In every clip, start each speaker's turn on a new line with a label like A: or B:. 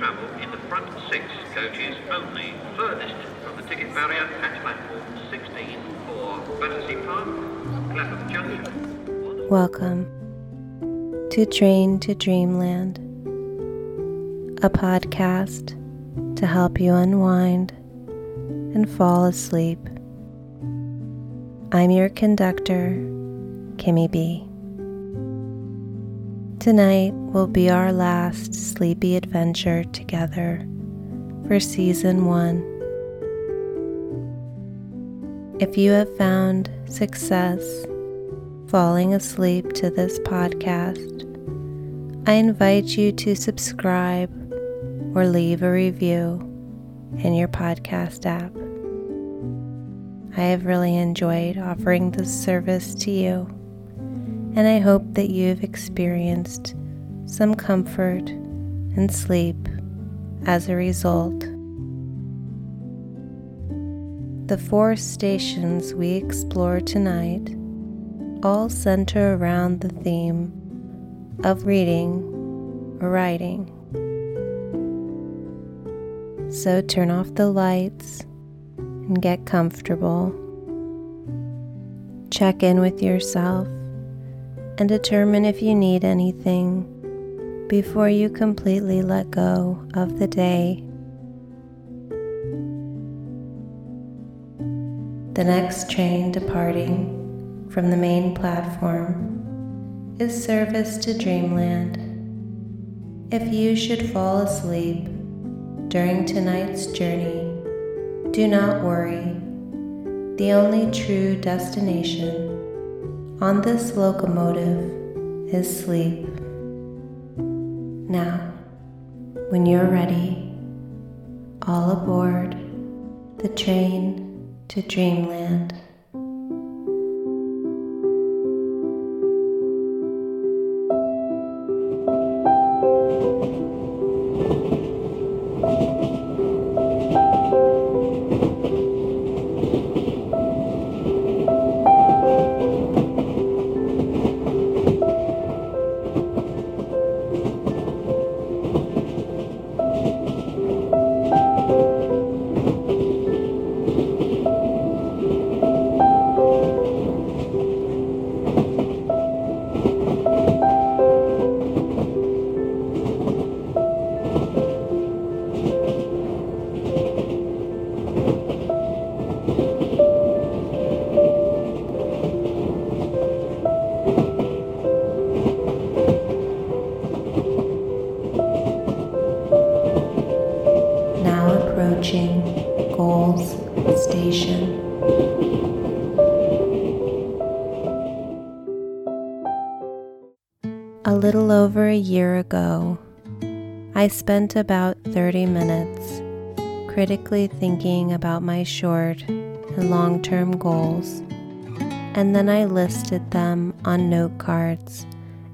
A: travel in the front six coaches only, furthest from the ticket barrier at platform 16 for Battersea Park, Clapham Junction.
B: Welcome to Train to Dreamland, a podcast to help you unwind and fall asleep. I'm your conductor, Kimmy B. Tonight will be our last sleepy adventure together for season one. If you have found success falling asleep to this podcast, I invite you to subscribe or leave a review in your podcast app. I have really enjoyed offering this service to you and I hope that you've experienced some comfort and sleep as a result. The four stations we explore tonight all center around the theme of reading or writing. So turn off the lights and get comfortable. Check in with yourself and determine if you need anything before you completely let go of the day. The next train departing from the main platform is service to Dreamland. If you should fall asleep during tonight's journey, do not worry. The only true destination on this locomotive is sleep. Now, when you're ready, all aboard the train to dreamland. A little over a year ago, I spent about 30 minutes critically thinking about my short and long term goals, and then I listed them on note cards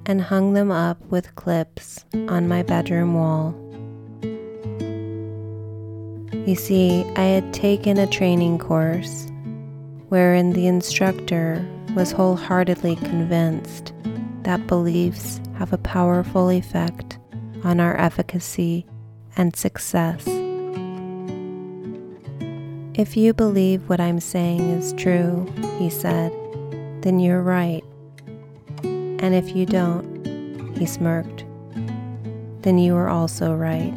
B: and hung them up with clips on my bedroom wall. You see, I had taken a training course wherein the instructor was wholeheartedly convinced that beliefs have a powerful effect on our efficacy and success. If you believe what I'm saying is true, he said, then you're right. And if you don't, he smirked, then you are also right.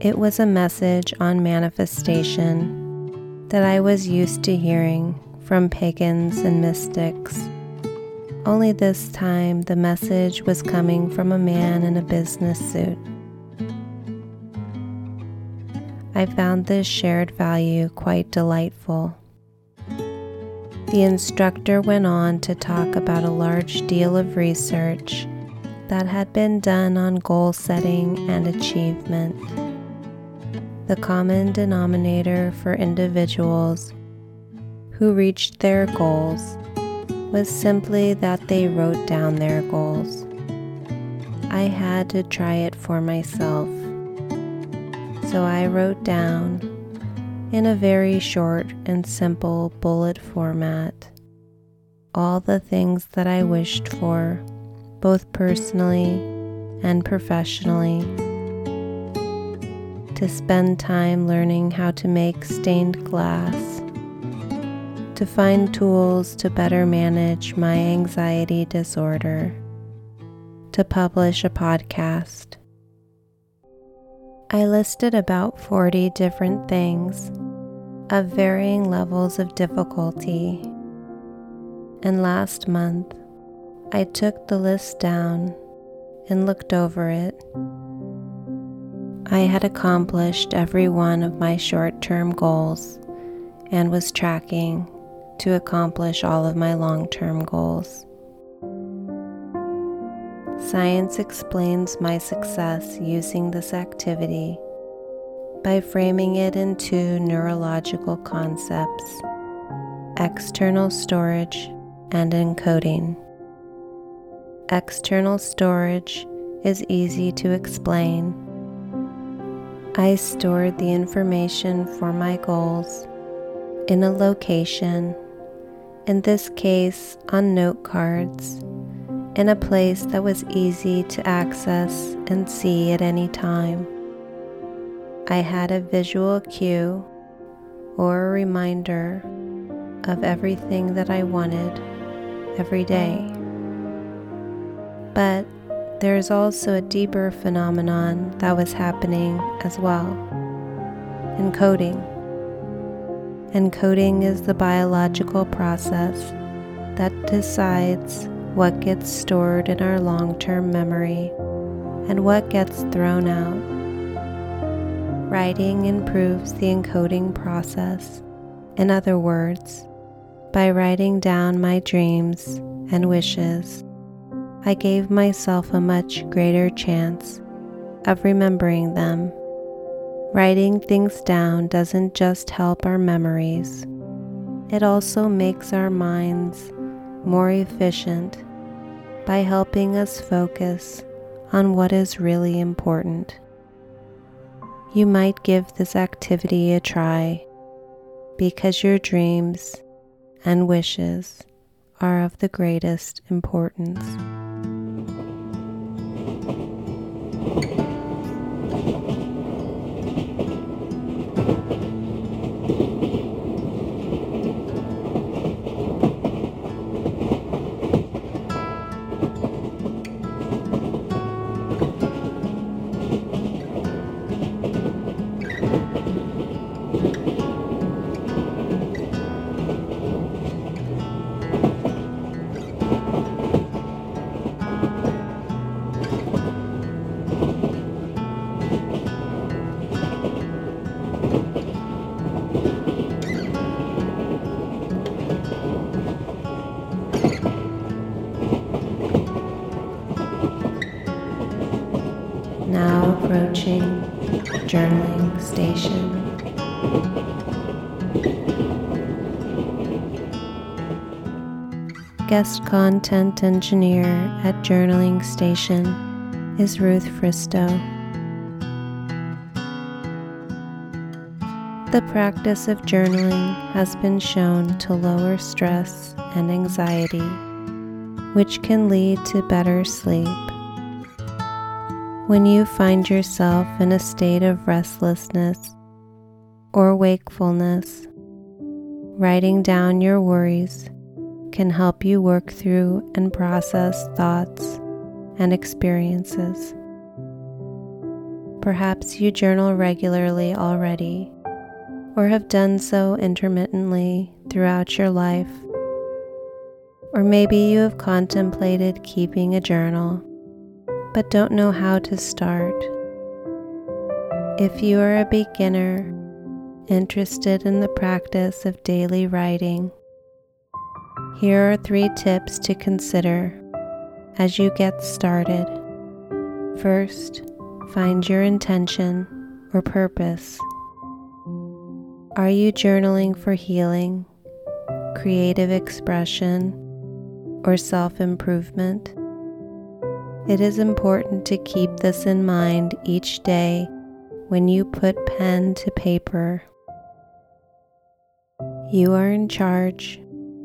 B: It was a message on manifestation that I was used to hearing from pagans and mystics only this time, the message was coming from a man in a business suit. I found this shared value quite delightful. The instructor went on to talk about a large deal of research that had been done on goal setting and achievement. The common denominator for individuals who reached their goals was simply that they wrote down their goals. I had to try it for myself. So I wrote down, in a very short and simple bullet format, all the things that I wished for, both personally and professionally, to spend time learning how to make stained glass, to find tools to better manage my anxiety disorder, to publish a podcast. I listed about 40 different things of varying levels of difficulty. And last month, I took the list down and looked over it. I had accomplished every one of my short term goals and was tracking to accomplish all of my long term goals. Science explains my success using this activity by framing it into neurological concepts, external storage, and encoding. External storage is easy to explain. I stored the information for my goals in a location, in this case on note cards in a place that was easy to access and see at any time. I had a visual cue or a reminder of everything that I wanted every day. But there is also a deeper phenomenon that was happening as well encoding. Encoding is the biological process that decides what gets stored in our long term memory, and what gets thrown out. Writing improves the encoding process. In other words, by writing down my dreams and wishes, I gave myself a much greater chance of remembering them. Writing things down doesn't just help our memories, it also makes our minds more efficient by helping us focus on what is really important. You might give this activity a try because your dreams and wishes are of the greatest importance. Approaching journaling station. Guest content engineer at Journaling Station is Ruth Fristow. The practice of journaling has been shown to lower stress and anxiety, which can lead to better sleep. When you find yourself in a state of restlessness or wakefulness, writing down your worries can help you work through and process thoughts and experiences. Perhaps you journal regularly already or have done so intermittently throughout your life. Or maybe you have contemplated keeping a journal but don't know how to start. If you are a beginner interested in the practice of daily writing, here are three tips to consider as you get started. First, find your intention or purpose. Are you journaling for healing, creative expression, or self improvement? It is important to keep this in mind each day when you put pen to paper. You are in charge,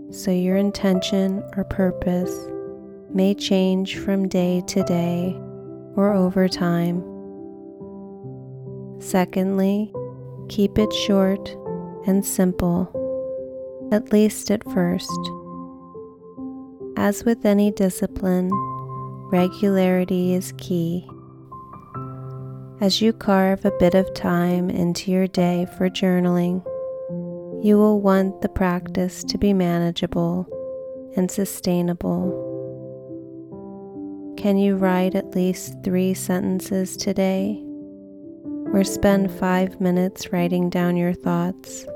B: so your intention or purpose may change from day to day or over time. Secondly, keep it short and simple, at least at first. As with any discipline, regularity is key. As you carve a bit of time into your day for journaling, you will want the practice to be manageable and sustainable. Can you write at least three sentences today? Or spend five minutes writing down your thoughts?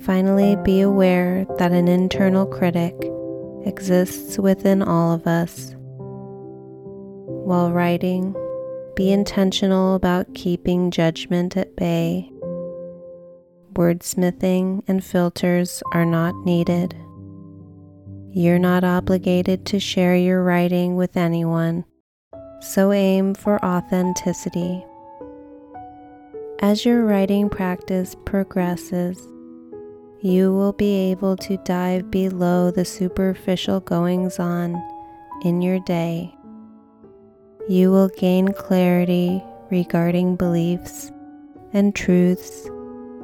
B: Finally, be aware that an internal critic exists within all of us. While writing, be intentional about keeping judgment at bay. Wordsmithing and filters are not needed. You're not obligated to share your writing with anyone, so aim for authenticity. As your writing practice progresses, you will be able to dive below the superficial goings on in your day. You will gain clarity regarding beliefs and truths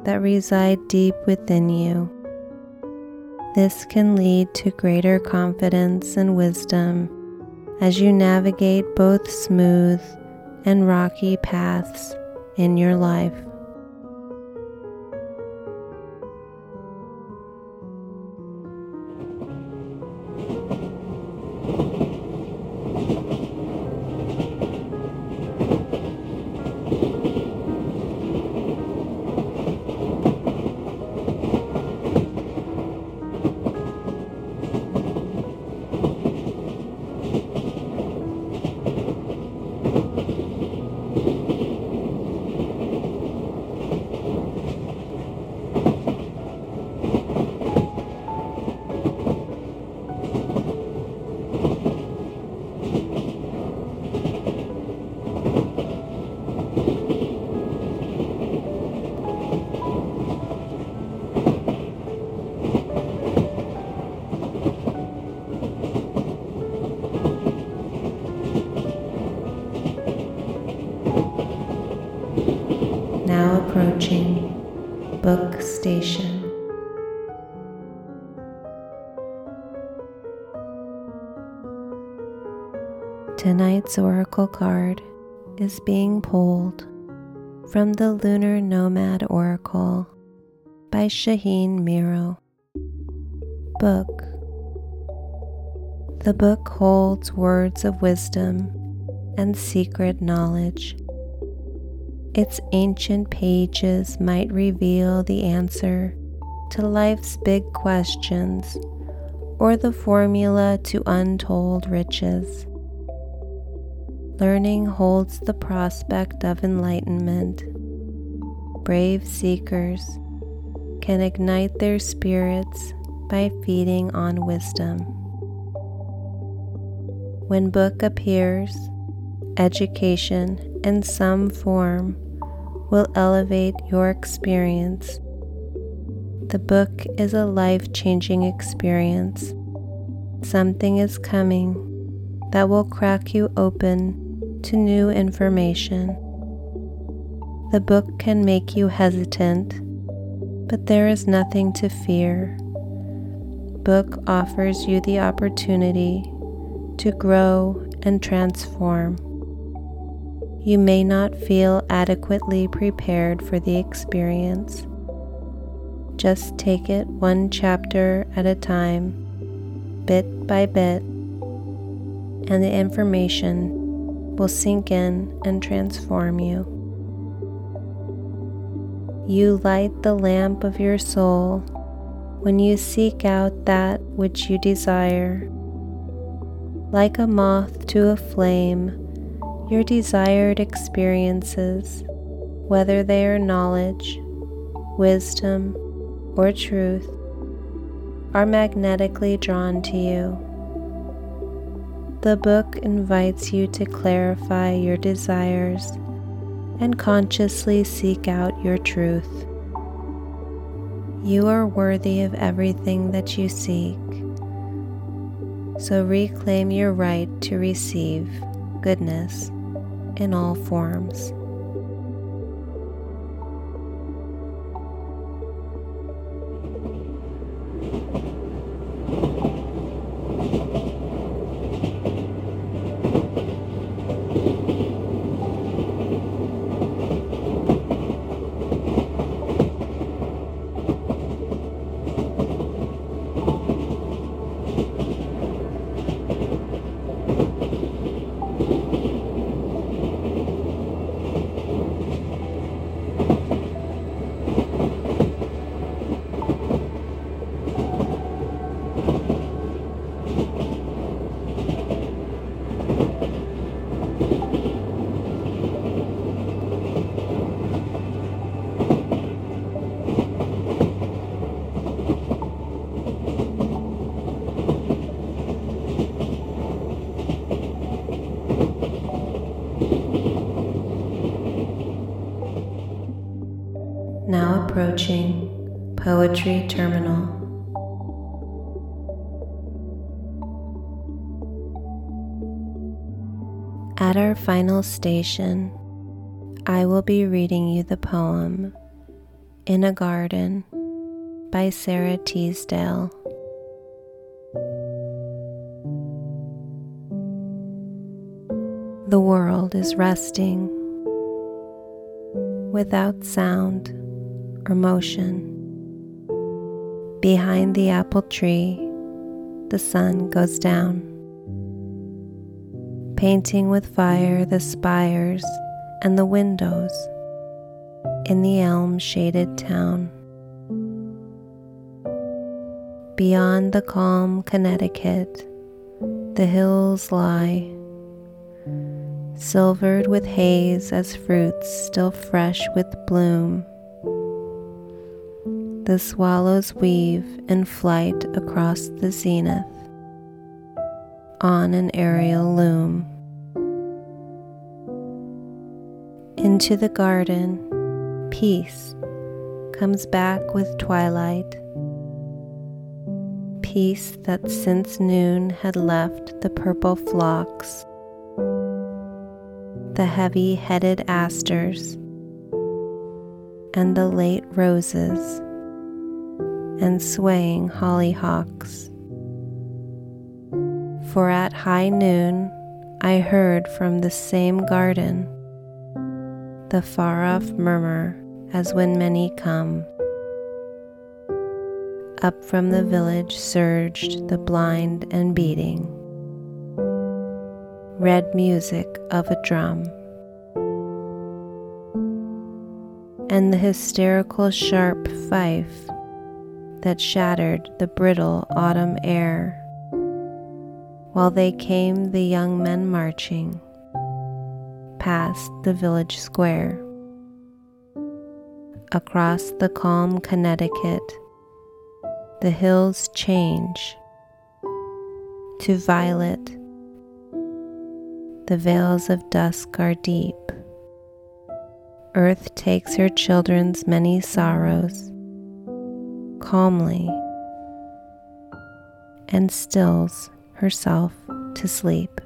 B: that reside deep within you. This can lead to greater confidence and wisdom as you navigate both smooth and rocky paths in your life. Approaching Book Station. Tonight's oracle card is being pulled from the Lunar Nomad Oracle by Shaheen Miro. Book. The book holds words of wisdom and secret knowledge. Its ancient pages might reveal the answer to life's big questions or the formula to untold riches. Learning holds the prospect of enlightenment. Brave seekers can ignite their spirits by feeding on wisdom. When book appears, education in some form will elevate your experience. The book is a life changing experience. Something is coming that will crack you open to new information. The book can make you hesitant, but there is nothing to fear. Book offers you the opportunity to grow and transform. You may not feel adequately prepared for the experience. Just take it one chapter at a time, bit by bit, and the information will sink in and transform you. You light the lamp of your soul when you seek out that which you desire. Like a moth to a flame, your desired experiences, whether they are knowledge, wisdom, or truth, are magnetically drawn to you. The book invites you to clarify your desires and consciously seek out your truth. You are worthy of everything that you seek, so reclaim your right to receive goodness in all forms. Now approaching Poetry Terminal. At our final station, I will be reading you the poem In a Garden by Sara Teasdale. The world is resting without sound or motion. Behind the apple tree, the sun goes down, painting with fire the spires and the windows in the elm shaded town. Beyond the calm Connecticut, the hills lie, silvered with haze as fruits still fresh with bloom. The swallows weave in flight across the zenith on an aerial loom. Into the garden, peace comes back with twilight peace that since noon had left the purple phlox, the heavy headed asters, and the late roses, and swaying hollyhocks. For at high noon I heard from the same garden the far off murmur as when many come up from the village surged the blind and beating, red music of a drum. And the hysterical sharp fife that shattered the brittle autumn air, while they came the young men marching past the village square. Across the calm Connecticut the hills change to violet. The veils of dusk are deep. Earth takes her children's many sorrows calmly and stills herself to sleep.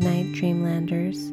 B: Night, Dreamlanders.